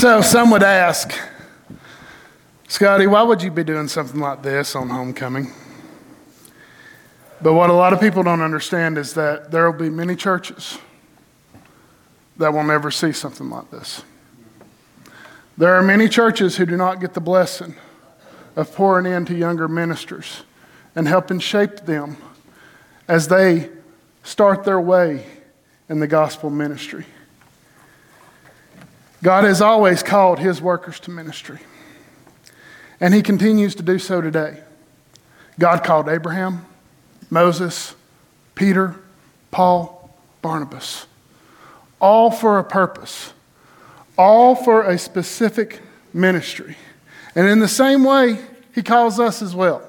So some would ask, Scotty, why would you be doing something like this on homecoming? But what a lot of people don't understand is that there will be many churches that will never see something like this. There are many churches who do not get the blessing of pouring into younger ministers and helping shape them as they start their way in the gospel ministry. God has always called his workers to ministry, and he continues to do so today. God called Abraham, Moses, Peter, Paul, Barnabas, all for a purpose, all for a specific ministry. And in the same way, he calls us as well.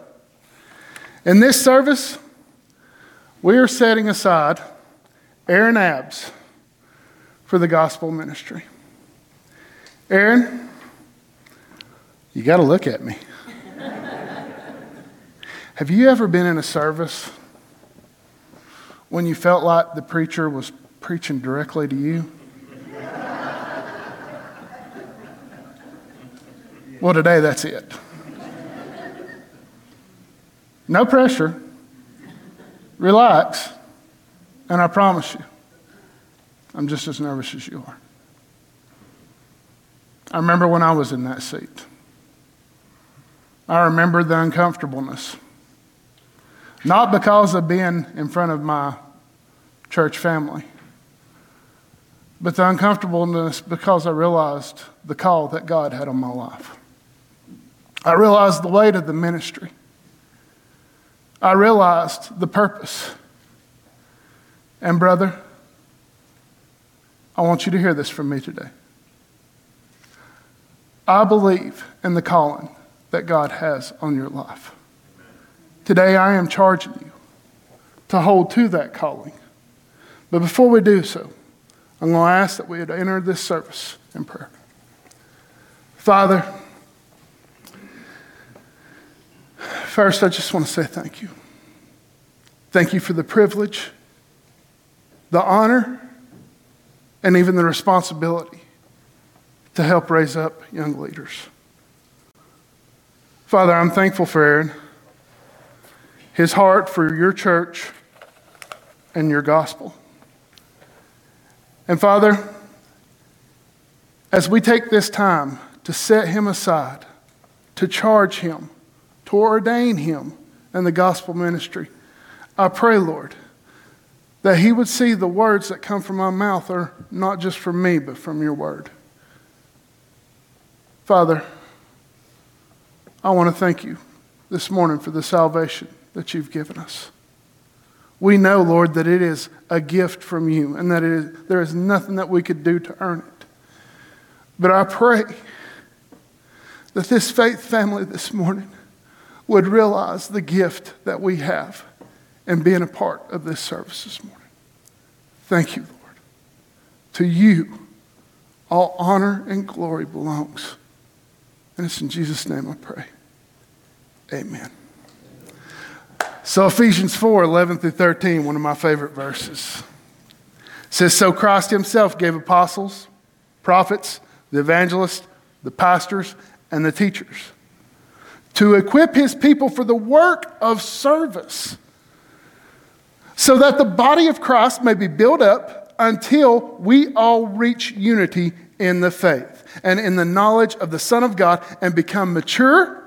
In this service, we are setting aside Aaron Abs for the gospel ministry. Aaron, you got to look at me. Have you ever been in a service when you felt like the preacher was preaching directly to you? well, today that's it. No pressure. Relax. And I promise you, I'm just as nervous as you are. I remember when I was in that seat. I remember the uncomfortableness. Not because of being in front of my church family, but the uncomfortableness because I realized the call that God had on my life. I realized the weight of the ministry. I realized the purpose. And, brother, I want you to hear this from me today. I believe in the calling that God has on your life. Today, I am charging you to hold to that calling. But before we do so, I'm going to ask that we would enter this service in prayer. Father, first, I just want to say thank you. Thank you for the privilege, the honor, and even the responsibility to help raise up young leaders. Father, I'm thankful for Aaron, his heart for your church and your gospel. And Father, as we take this time to set him aside, to charge him, to ordain him in the gospel ministry, I pray, Lord, that he would see the words that come from my mouth are not just from me, but from your word. Father, I want to thank you this morning for the salvation that you've given us. We know, Lord, that it is a gift from you and that there is nothing that we could do to earn it. But I pray that this faith family this morning would realize the gift that we have in being a part of this service this morning. Thank you, Lord. To you, all honor and glory belongs. And it's in Jesus' name I pray. Amen. So, Ephesians 4 11 through 13, one of my favorite verses, says, So Christ himself gave apostles, prophets, the evangelists, the pastors, and the teachers to equip his people for the work of service, so that the body of Christ may be built up until we all reach unity in the faith and in the knowledge of the Son of God and become mature,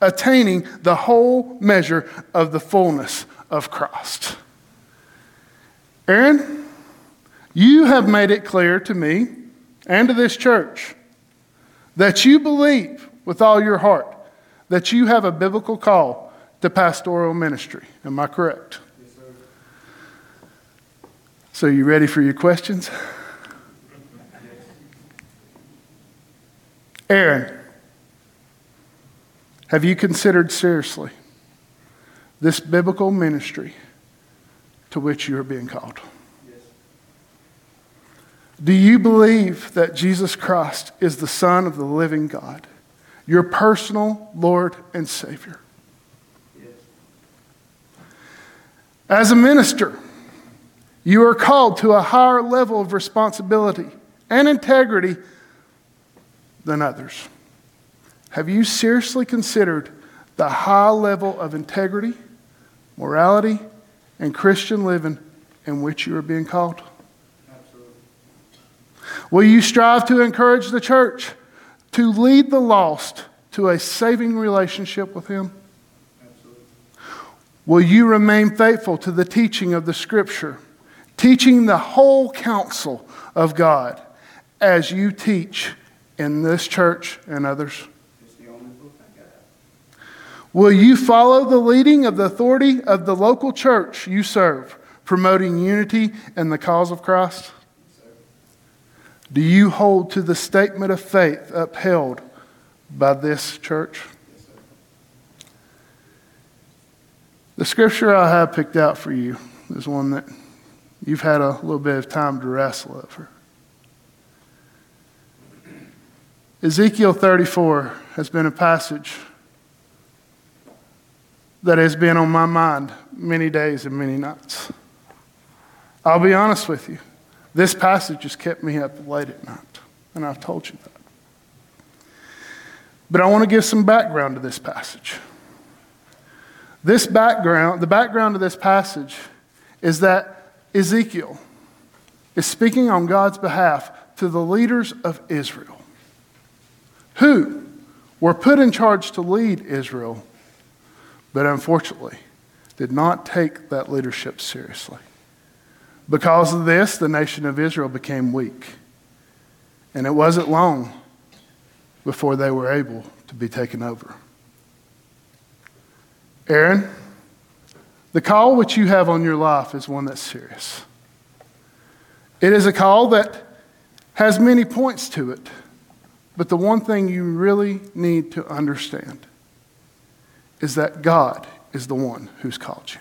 attaining the whole measure of the fullness of Christ. Aaron, you have made it clear to me and to this church that you believe with all your heart that you have a biblical call to pastoral ministry. Am I correct? Yes, sir. So, you ready for your questions? Aaron, have you considered seriously this biblical ministry to which you are being called? Yes. Do you believe that Jesus Christ is the Son of the living God, your personal Lord and Savior? Yes. As a minister, you are called to a higher level of responsibility and integrity than others? Have you seriously considered the high level of integrity, morality, and Christian living in which you are being called? Absolutely. Will you strive to encourage the church to lead the lost to a saving relationship with Him? Absolutely. Will you remain faithful to the teaching of the Scripture, teaching the whole counsel of God as you teach in this church and others? Will you follow the leading of the authority of the local church you serve, promoting unity and the cause of Christ? Do you hold to the statement of faith upheld by this church? The scripture I have picked out for you is one that you've had a little bit of time to wrestle over. Ezekiel 34 has been a passage that has been on my mind many days and many nights. I'll be honest with you. This passage has kept me up late at night, and I've told you that. But I want to give some background to this passage. This background, the background of this passage is that Ezekiel is speaking on God's behalf to the leaders of Israel, who were put in charge to lead Israel but unfortunately did not take that leadership seriously. Because of this, the nation of Israel became weak. And it wasn't long before they were able to be taken over. Aaron, the call which you have on your life is one that's serious. It is a call that has many points to it, but the one thing you really need to understand is that God is the one who's called you.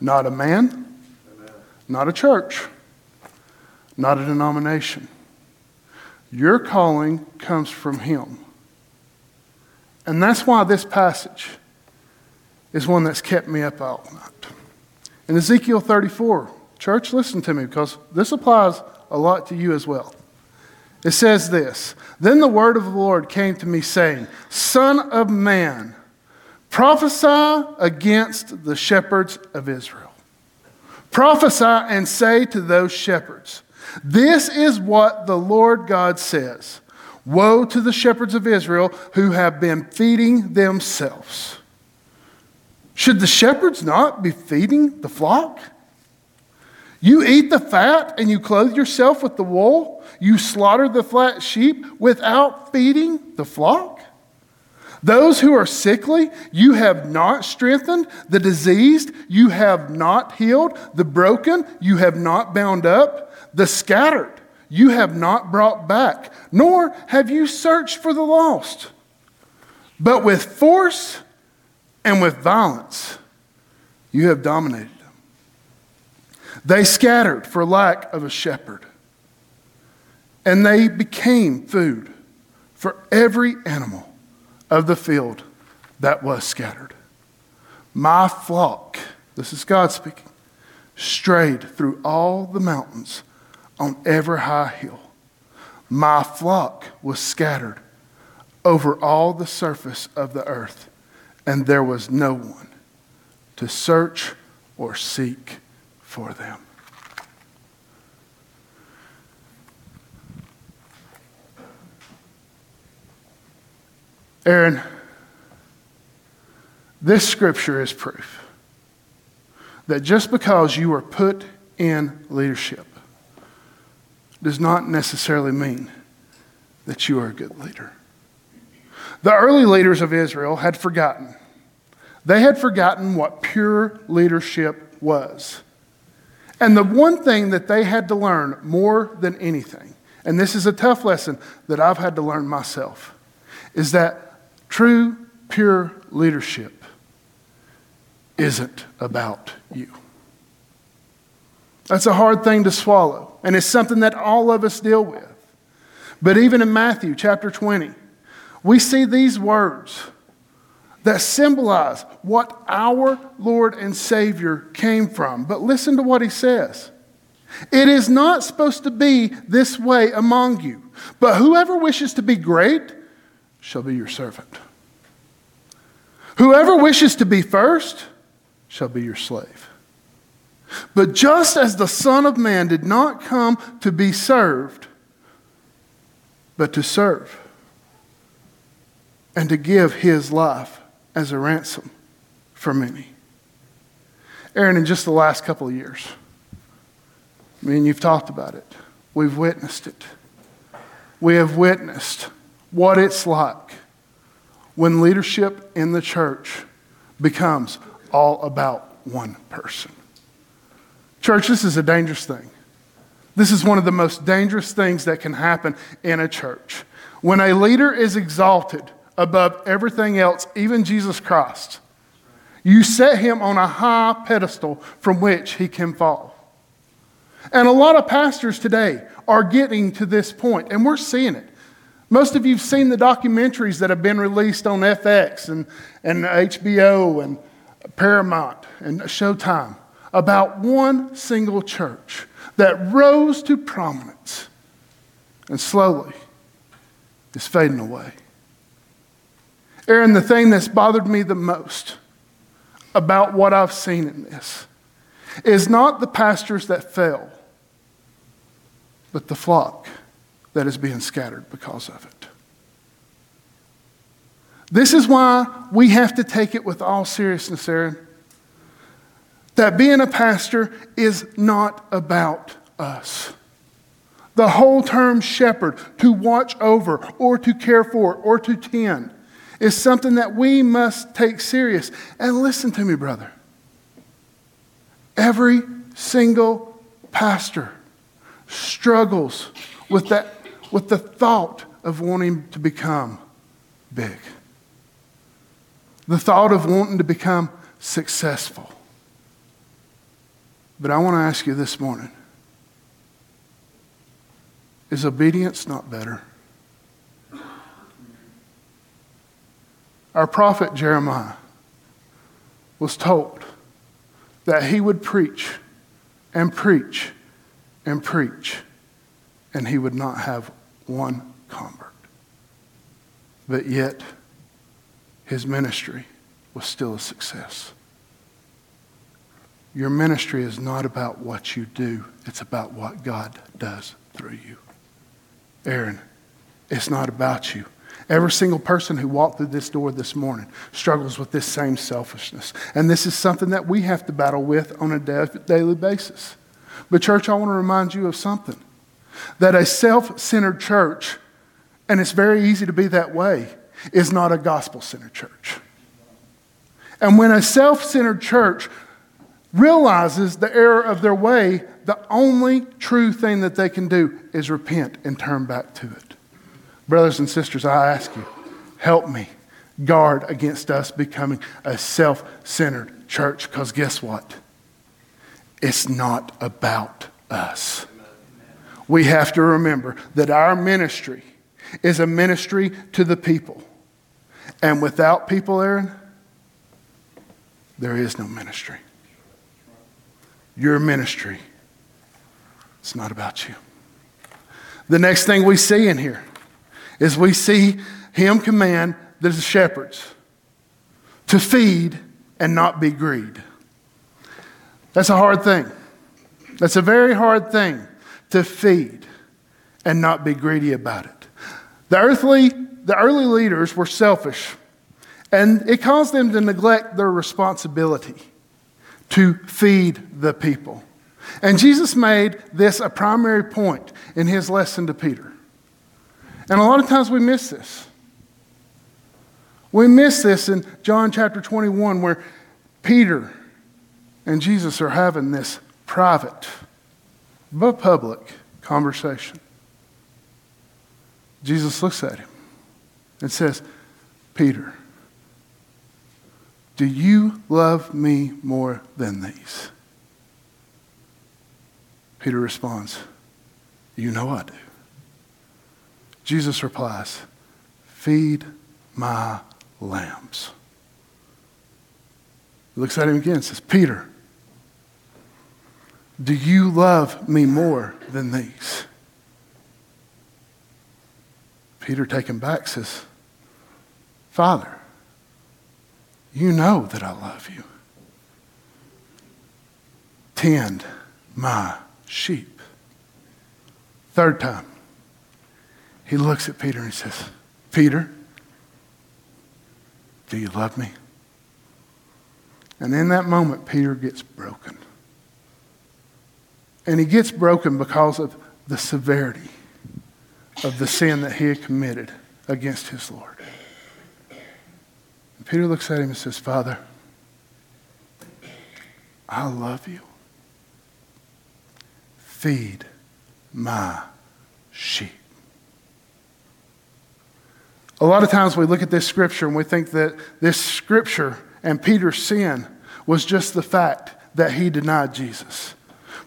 Not a man, not a church, not a denomination. Your calling comes from Him. And that's why this passage is one that's kept me up all night. In Ezekiel 34, church, listen to me because this applies a lot to you as well. It says this Then the word of the Lord came to me, saying, Son of man, Prophesy against the shepherds of Israel. Prophesy and say to those shepherds, This is what the Lord God says Woe to the shepherds of Israel who have been feeding themselves. Should the shepherds not be feeding the flock? You eat the fat and you clothe yourself with the wool. You slaughter the fat sheep without feeding the flock. Those who are sickly, you have not strengthened. The diseased, you have not healed. The broken, you have not bound up. The scattered, you have not brought back, nor have you searched for the lost. But with force and with violence, you have dominated. They scattered for lack of a shepherd, and they became food for every animal of the field that was scattered. My flock, this is God speaking, strayed through all the mountains on every high hill. My flock was scattered over all the surface of the earth, and there was no one to search or seek for them. Aaron, this scripture is proof that just because you are put in leadership does not necessarily mean that you are a good leader. The early leaders of Israel had forgotten. They had forgotten what pure leadership was. And the one thing that they had to learn more than anything, and this is a tough lesson that I've had to learn myself, is that True, pure leadership isn't about you. That's a hard thing to swallow, and it's something that all of us deal with. But even in Matthew chapter 20, we see these words that symbolize what our Lord and Savior came from. But listen to what he says. It is not supposed to be this way among you. But whoever wishes to be great shall be your servant. Whoever wishes to be first shall be your slave. But just as the Son of Man did not come to be served, but to serve, and to give his life as a ransom for many. Aaron, in just the last couple of years, I mean, you've talked about it. We've witnessed it. We have witnessed what it's like when leadership in the church becomes all about one person. Church, this is a dangerous thing. This is one of the most dangerous things that can happen in a church. When a leader is exalted above everything else, even Jesus Christ, you set him on a high pedestal from which he can fall. And a lot of pastors today are getting to this point, and we're seeing it. Most of you have seen the documentaries that have been released on FX and, and HBO and Paramount and Showtime about one single church that rose to prominence and slowly is fading away. Aaron, the thing that's bothered me the most about what I've seen in this is not the pastors that fell, but the flock that is being scattered because of it. This is why we have to take it with all seriousness, Aaron. That being a pastor is not about us. The whole term shepherd, to watch over or to care for or to tend, is something that we must take serious. And listen to me, brother. Every single pastor struggles with, that, with the thought of wanting to become big, the thought of wanting to become successful. But I want to ask you this morning is obedience not better? Our prophet Jeremiah was told that he would preach and preach and preach, and he would not have one convert. But yet, his ministry was still a success. Your ministry is not about what you do, it's about what God does through you. Aaron, it's not about you. Every single person who walked through this door this morning struggles with this same selfishness. And this is something that we have to battle with on a daily basis. But, church, I want to remind you of something that a self centered church, and it's very easy to be that way, is not a gospel centered church. And when a self centered church realizes the error of their way, the only true thing that they can do is repent and turn back to it. Brothers and sisters, I ask you, help me guard against us becoming a self centered church, because guess what? It's not about us. We have to remember that our ministry is a ministry to the people. And without people, Aaron, there is no ministry. Your ministry, it's not about you. The next thing we see in here is we see him command the shepherds to feed and not be greed. That's a hard thing. That's a very hard thing to feed and not be greedy about it. The earthly, the early leaders were selfish, and it caused them to neglect their responsibility to feed the people. And Jesus made this a primary point in his lesson to Peter. And a lot of times we miss this. We miss this in John chapter 21, where Peter and Jesus are having this private but public conversation. Jesus looks at him and says, Peter, do you love me more than these? Peter responds, You know I do. Jesus replies, Feed my lambs. He looks at him again and says, Peter, Do you love me more than these? Peter, taken back, says, Father, you know that I love you. Tend my sheep. Third time, he looks at Peter and says, Peter, do you love me? And in that moment, Peter gets broken. And he gets broken because of the severity of the sin that he had committed against his Lord. And Peter looks at him and says, Father, I love you. Feed my sheep. A lot of times we look at this scripture and we think that this scripture and Peter's sin was just the fact that he denied Jesus.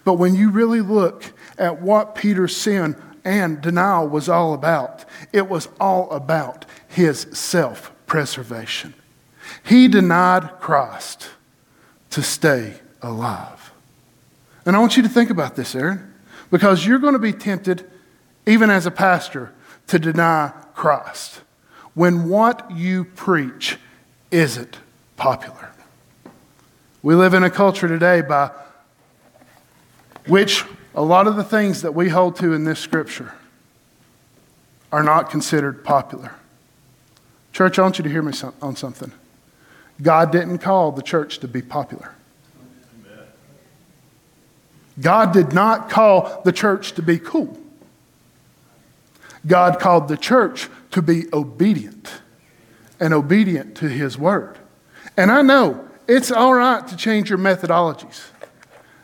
But when you really look at what Peter's sin and denial was all about, it was all about his self preservation. He denied Christ to stay alive. And I want you to think about this, Aaron, because you're going to be tempted, even as a pastor, to deny Christ when what you preach isn't popular. We live in a culture today by which a lot of the things that we hold to in this scripture are not considered popular. Church, I want you to hear me on something. God didn't call the church to be popular. God did not call the church to be cool. God called the church to be obedient and obedient to his word. And I know it's all right to change your methodologies.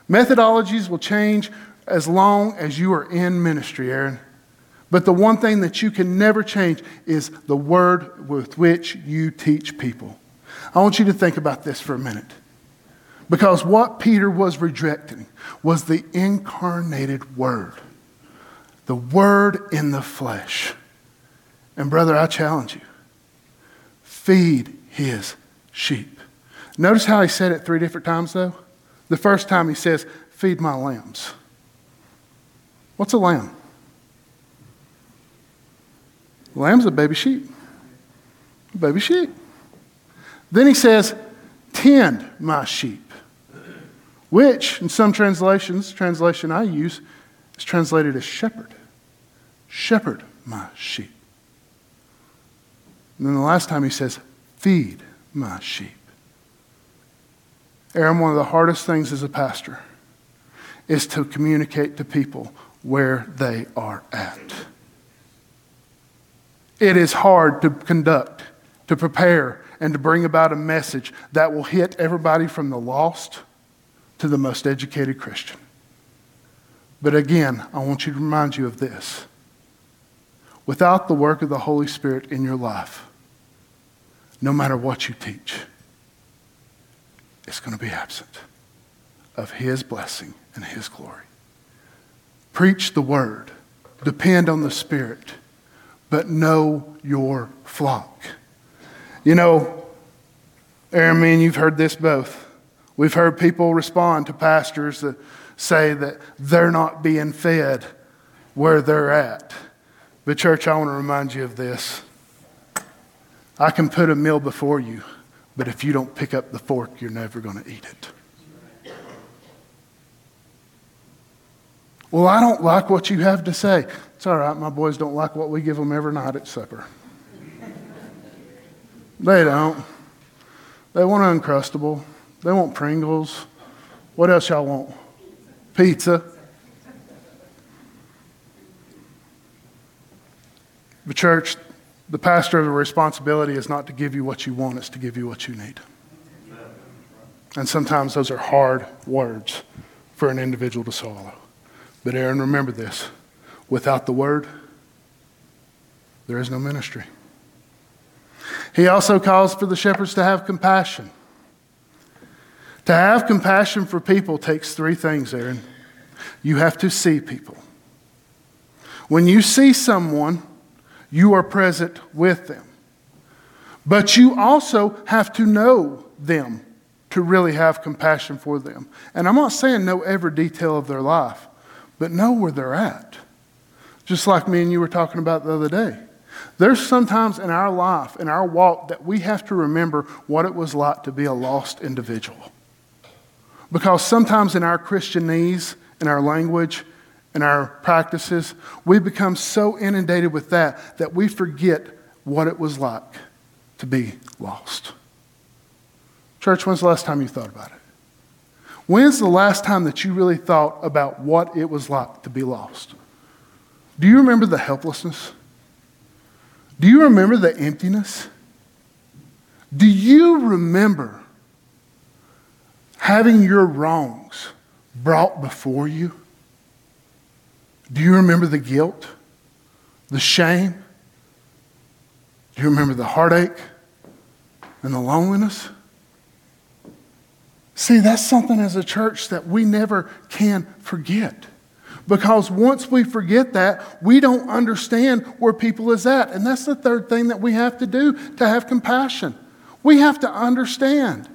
Methodologies will change as long as you are in ministry, Aaron. But the one thing that you can never change is the word with which you teach people. I want you to think about this for a minute. Because what Peter was rejecting was the incarnated word, the word in the flesh. And, brother, I challenge you feed his sheep. Notice how he said it three different times, though? The first time he says, Feed my lambs. What's a lamb? A lamb's a baby sheep. A baby sheep. Then he says, Tend my sheep, which in some translations, translation I use, is translated as shepherd. Shepherd my sheep. And then the last time he says, Feed my sheep. Aaron, one of the hardest things as a pastor is to communicate to people where they are at. It is hard to conduct, to prepare, and to bring about a message that will hit everybody from the lost to the most educated Christian. But again, I want you to remind you of this. Without the work of the Holy Spirit in your life, no matter what you teach, is going to be absent of His blessing and His glory. Preach the word, depend on the Spirit, but know your flock. You know, Aaron, me and you've heard this both. We've heard people respond to pastors that say that they're not being fed where they're at. But, church, I want to remind you of this. I can put a meal before you but if you don't pick up the fork, you're never going to eat it. Well, I don't like what you have to say. It's all right. My boys don't like what we give them every night at supper. They don't. They want Uncrustable. They want Pringles. What else y'all want? Pizza. The church, the pastor of responsibility is not to give you what you want, it's to give you what you need. And sometimes those are hard words for an individual to swallow. But Aaron, remember this without the word, there is no ministry. He also calls for the shepherds to have compassion. To have compassion for people takes three things, Aaron. You have to see people. When you see someone, you are present with them. But you also have to know them to really have compassion for them. And I'm not saying know every detail of their life, but know where they're at. Just like me and you were talking about the other day. There's sometimes in our life, in our walk, that we have to remember what it was like to be a lost individual. Because sometimes in our Christianese, in our language, in our practices, we become so inundated with that that we forget what it was like to be lost. Church, when's the last time you thought about it? When's the last time that you really thought about what it was like to be lost? Do you remember the helplessness? Do you remember the emptiness? Do you remember having your wrongs brought before you? Do you remember the guilt, the shame? Do you remember the heartache and the loneliness? See, that's something as a church that we never can forget. Because once we forget that, we don't understand where people is at. And that's the third thing that we have to do to have compassion. We have to understand.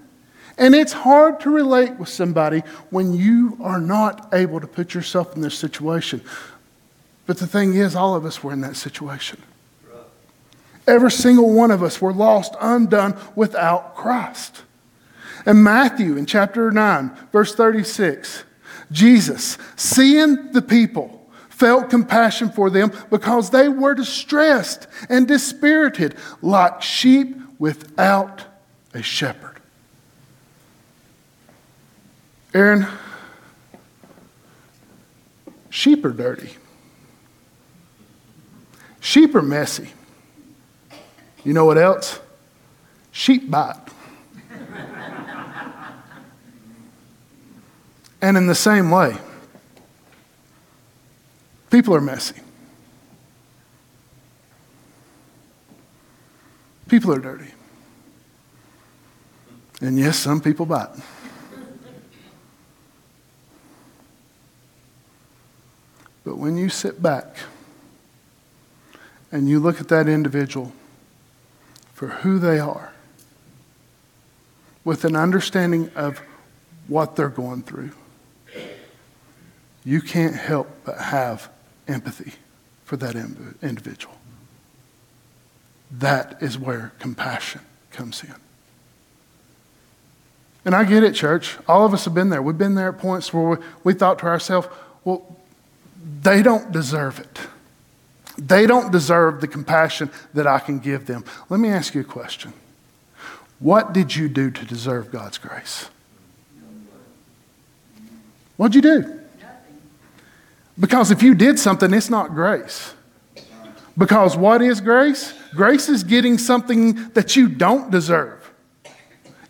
And it's hard to relate with somebody when you are not able to put yourself in this situation. But the thing is, all of us were in that situation. Every single one of us were lost, undone without Christ. And Matthew in chapter 9, verse 36, Jesus, seeing the people, felt compassion for them because they were distressed and dispirited like sheep without a shepherd. Aaron, sheep are dirty. Sheep are messy. You know what else? Sheep bite. and in the same way, people are messy. People are dirty. And yes, some people bite. But when you sit back and you look at that individual for who they are, with an understanding of what they're going through, you can't help but have empathy for that individual. That is where compassion comes in. And I get it, church. All of us have been there. We've been there at points where we, we thought to ourselves, well, they don't deserve it. They don't deserve the compassion that I can give them. Let me ask you a question. What did you do to deserve God's grace? What'd you do? Because if you did something, it's not grace. Because what is grace? Grace is getting something that you don't deserve.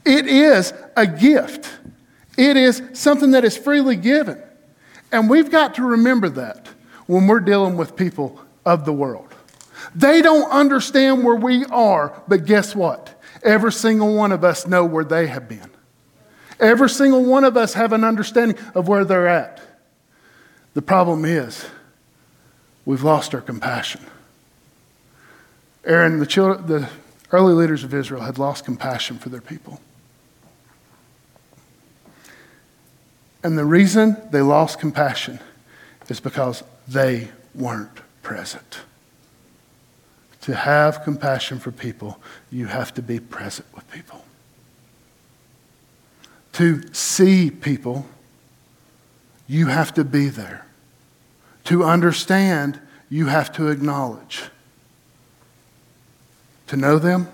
It is a gift, it is something that is freely given. And we've got to remember that when we're dealing with people of the world. They don't understand where we are, but guess what? Every single one of us know where they have been. Every single one of us have an understanding of where they're at. The problem is we've lost our compassion. Aaron, the, children, the early leaders of Israel had lost compassion for their people. And the reason they lost compassion is because they weren't present. To have compassion for people, you have to be present with people. To see people, you have to be there. To understand, you have to acknowledge. To know them,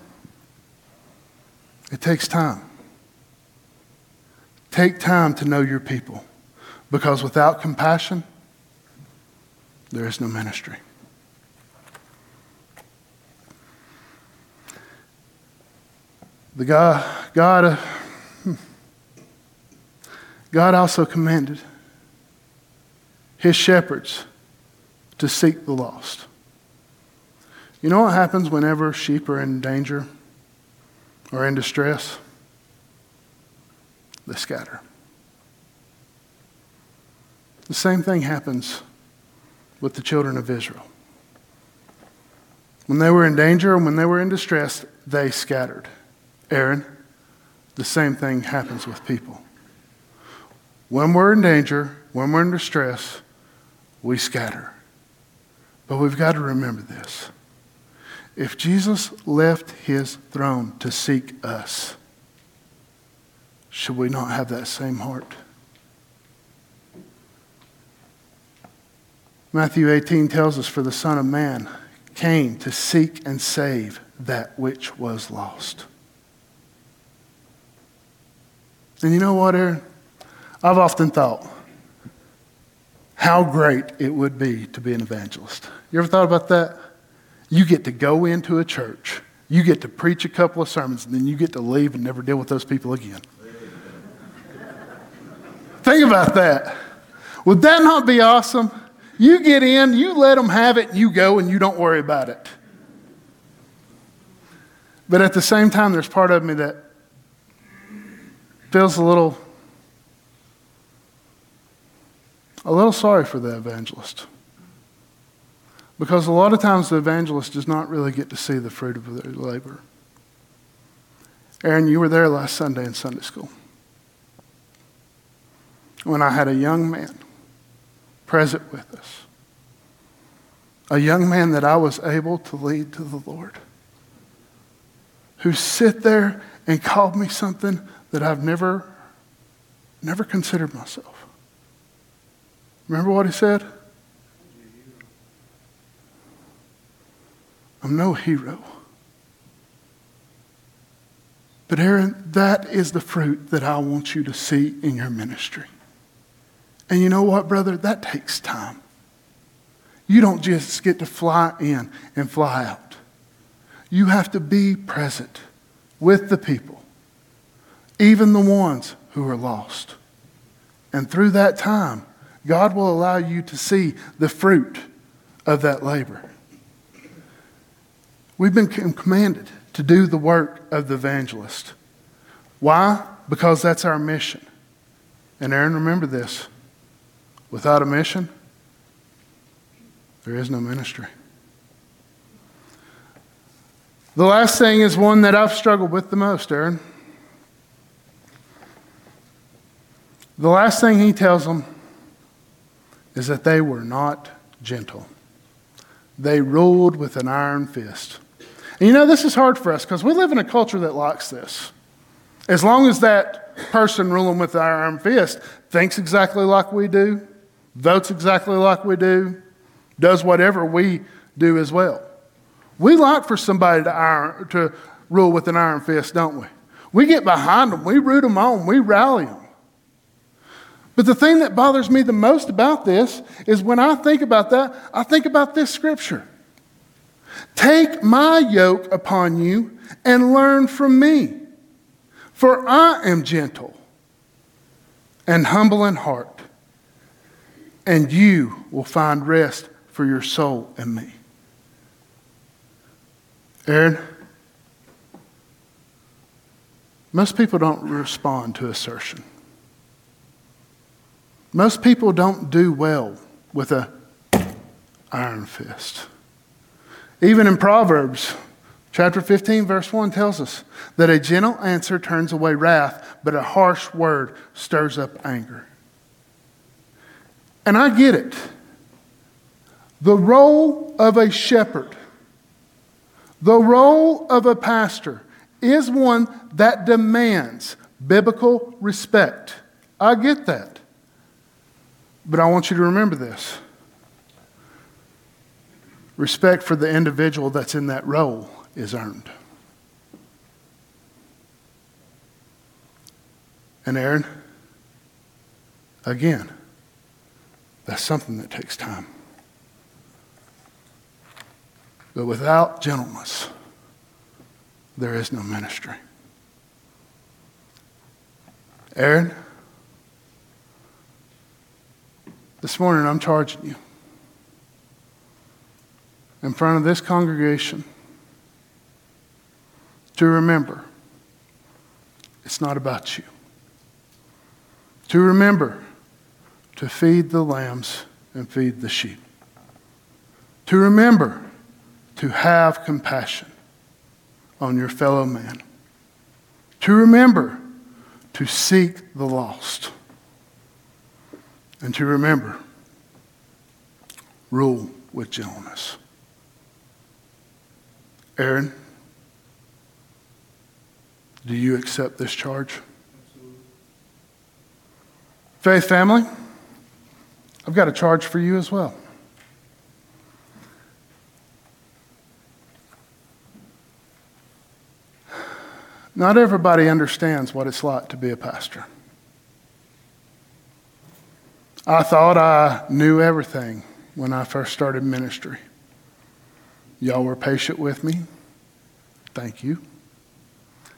it takes time. Take time to know your people because without compassion, there is no ministry. The God, God, uh, hmm. God also commanded his shepherds to seek the lost. You know what happens whenever sheep are in danger or in distress? They scatter. The same thing happens with the children of Israel. When they were in danger and when they were in distress, they scattered. Aaron, the same thing happens with people. When we're in danger, when we're in distress, we scatter. But we've got to remember this. If Jesus left his throne to seek us, should we not have that same heart? Matthew 18 tells us, For the Son of Man came to seek and save that which was lost. And you know what, Aaron? I've often thought how great it would be to be an evangelist. You ever thought about that? You get to go into a church, you get to preach a couple of sermons, and then you get to leave and never deal with those people again. Think about that. Would that not be awesome? You get in, you let them have it, you go, and you don't worry about it. But at the same time, there's part of me that feels a little a little sorry for the evangelist. Because a lot of times the evangelist does not really get to see the fruit of their labor. Aaron, you were there last Sunday in Sunday school when I had a young man present with us. A young man that I was able to lead to the Lord. Who sit there and called me something that I've never, never considered myself. Remember what he said? I'm no hero. But, Aaron, that is the fruit that I want you to see in your ministry. And you know what, brother? That takes time. You don't just get to fly in and fly out. You have to be present with the people, even the ones who are lost. And through that time, God will allow you to see the fruit of that labor. We've been commanded to do the work of the evangelist. Why? Because that's our mission. And Aaron, remember this without a mission, there is no ministry. The last thing is one that I've struggled with the most, Aaron. The last thing he tells them is that they were not gentle. They ruled with an iron fist. And you know, this is hard for us because we live in a culture that likes this. As long as that person ruling with an iron fist thinks exactly like we do, votes exactly like we do, does whatever we do as well. We like for somebody to, iron, to rule with an iron fist, don't we? We get behind them, we root them on, we rally them. But the thing that bothers me the most about this is when I think about that, I think about this scripture. Take my yoke upon you and learn from me, for I am gentle and humble in heart, and you will find rest for your soul and me. Aaron, most people don't respond to assertion. Most people don't do well with a iron fist. Even in Proverbs chapter 15, verse 1 tells us that a gentle answer turns away wrath, but a harsh word stirs up anger. And I get it. The role of a shepherd, the role of a pastor, is one that demands biblical respect. I get that. But I want you to remember this respect for the individual that's in that role is earned. And Aaron, again, that's something that takes time. But without gentleness, there is no ministry. Aaron, this morning I'm charging you in front of this congregation to remember it's not about you. To remember to feed the lambs and feed the sheep. To remember to have compassion on your fellow man. To remember to seek the lost and to remember rule with gentleness. Aaron, do you accept this charge? Absolutely. Faith family, I've got a charge for you as well. Not everybody understands what it's like to be a pastor. I thought I knew everything when I first started ministry. Y'all were patient with me. Thank you.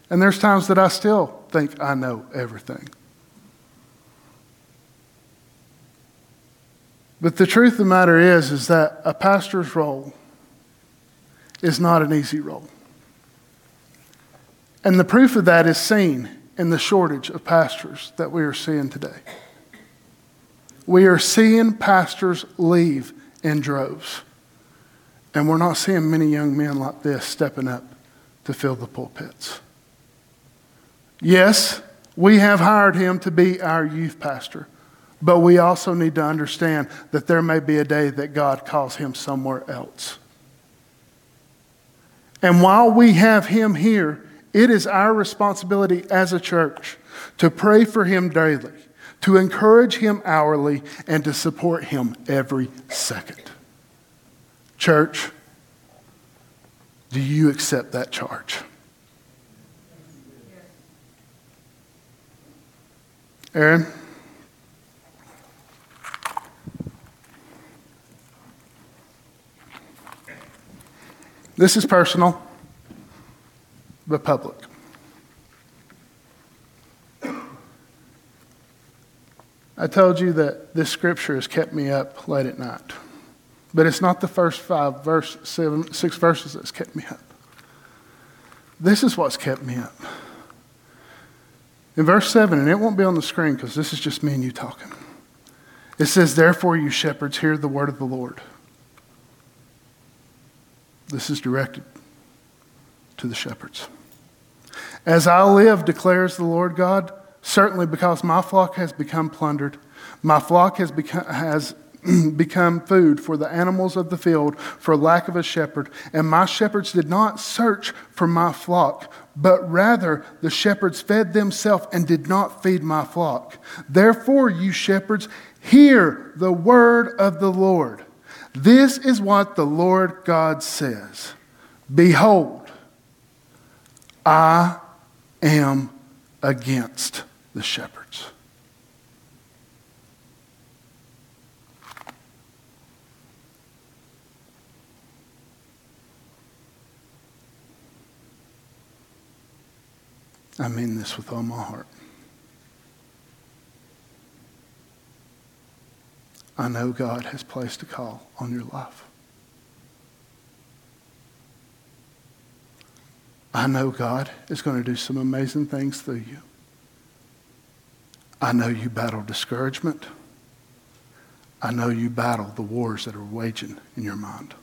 And there's times that I still think I know everything. But the truth of the matter is is that a pastor's role is not an easy role. And the proof of that is seen in the shortage of pastors that we are seeing today. We are seeing pastors leave in droves. And we're not seeing many young men like this stepping up to fill the pulpits. Yes, we have hired him to be our youth pastor, but we also need to understand that there may be a day that God calls him somewhere else. And while we have him here, it is our responsibility as a church to pray for him daily to encourage him hourly, and to support him every second. Church, do you accept that charge? Aaron? This is personal, but public. I told you that this scripture has kept me up late at night. But it's not the first five, verse seven, six verses that's kept me up. This is what's kept me up. In verse 7, and it won't be on the screen because this is just me and you talking. It says, Therefore, you shepherds, hear the word of the Lord. This is directed to the shepherds. As I live, declares the Lord God, Certainly, because my flock has become plundered, my flock has become, has become food for the animals of the field for lack of a shepherd. And my shepherds did not search for my flock, but rather the shepherds fed themselves and did not feed my flock. Therefore, you shepherds, hear the word of the Lord. This is what the Lord God says Behold, I am against the shepherds. I mean this with all my heart. I know God has placed a call on your life. I know God is going to do some amazing things through you. I know you battle discouragement. I know you battle the wars that are waging in your mind.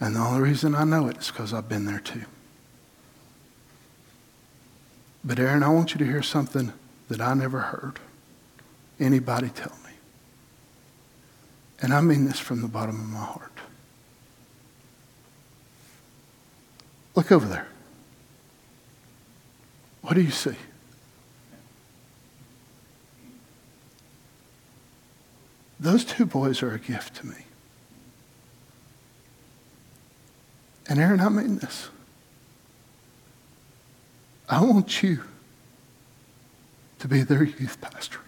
And the only reason I know it is because I've been there too. But Aaron, I want you to hear something that I never heard anybody tell me. And I mean this from the bottom of my heart. Look over there. What do you see? Those two boys are a gift to me. And Aaron, I mean this. I want you to be their youth pastor.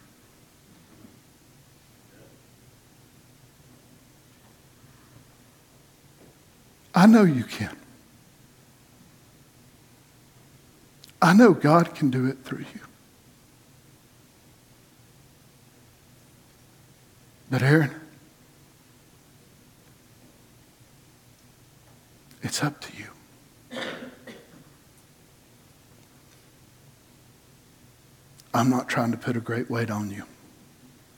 I know you can. I know God can do it through you. But Aaron, it's up to you. I'm not trying to put a great weight on you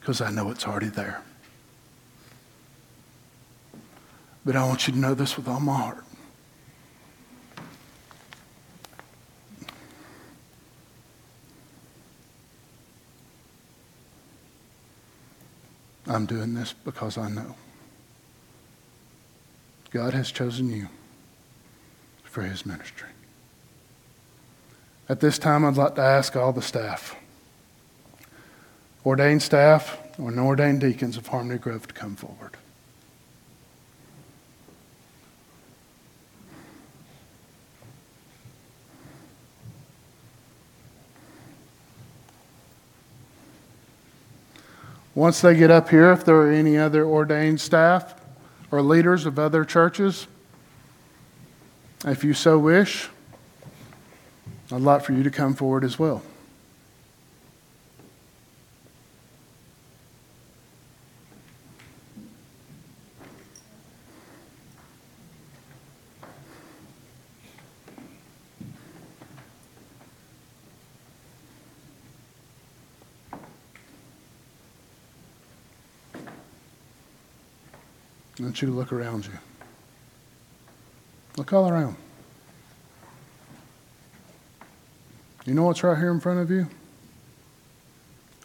because I know it's already there. But I want you to know this with all my heart. I'm doing this because I know God has chosen you for his ministry. At this time, I'd like to ask all the staff, ordained staff or ordained deacons of Harmony Grove, to come forward. Once they get up here, if there are any other ordained staff or leaders of other churches, if you so wish, I'd like for you to come forward as well. Want you to look around you. Look all around. You know what's right here in front of you?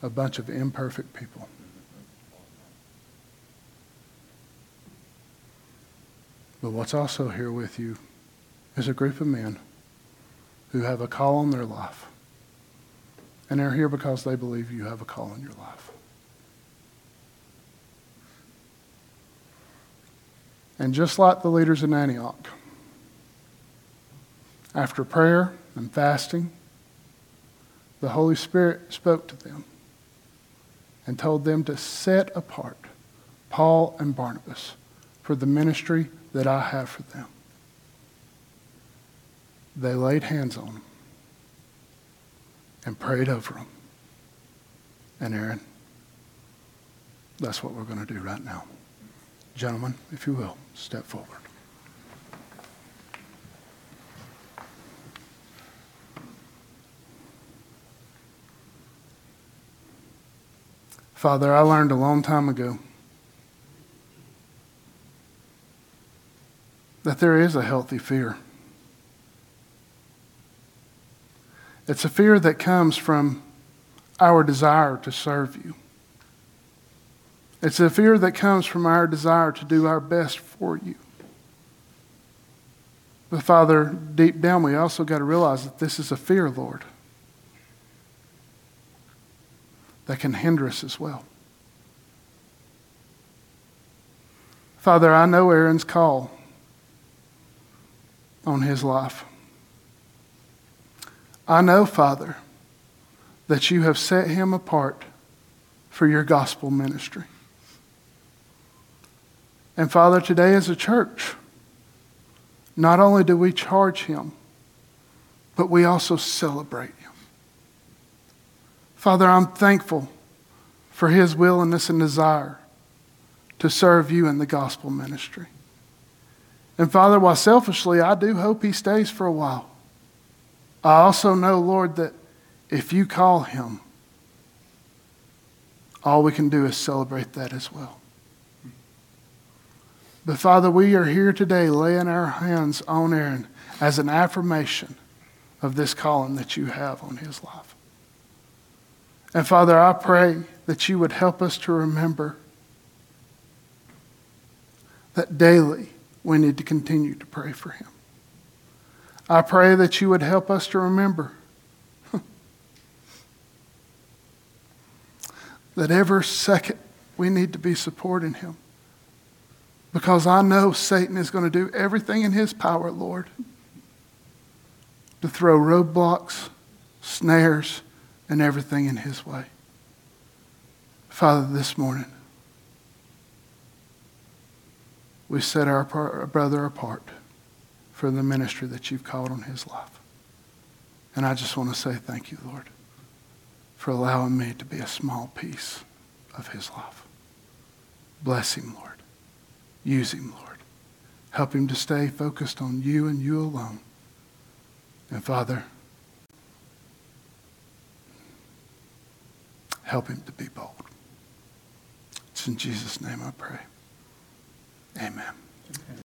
A bunch of imperfect people. But what's also here with you is a group of men who have a call on their life. And they're here because they believe you have a call in your life. And just like the leaders in Antioch, after prayer and fasting, the Holy Spirit spoke to them and told them to set apart Paul and Barnabas for the ministry that I have for them. They laid hands on them and prayed over them. And Aaron, that's what we're going to do right now. Gentlemen, if you will, step forward. Father, I learned a long time ago that there is a healthy fear. It's a fear that comes from our desire to serve you. It's a fear that comes from our desire to do our best for you. But Father, deep down, we also got to realize that this is a fear, Lord, that can hinder us as well. Father, I know Aaron's call on his life. I know, Father, that you have set him apart for your gospel ministry. And Father, today as a church, not only do we charge him, but we also celebrate him. Father, I'm thankful for his willingness and desire to serve you in the gospel ministry. And Father, while selfishly I do hope he stays for a while, I also know, Lord, that if you call him, all we can do is celebrate that as well. But Father, we are here today laying our hands on Aaron as an affirmation of this calling that you have on his life. And Father, I pray that you would help us to remember that daily we need to continue to pray for him. I pray that you would help us to remember that every second we need to be supporting him. Because I know Satan is going to do everything in his power, Lord, to throw roadblocks, snares, and everything in his way. Father, this morning, we set our, brother apart for the ministry that you've called on his life. And I just want to say thank you, Lord, for allowing me to be a small piece of his life. Bless him, Lord. Use him, Lord. Help him to stay focused on you and you alone. And Father, help him to be bold. It's in Jesus' name I pray. Amen.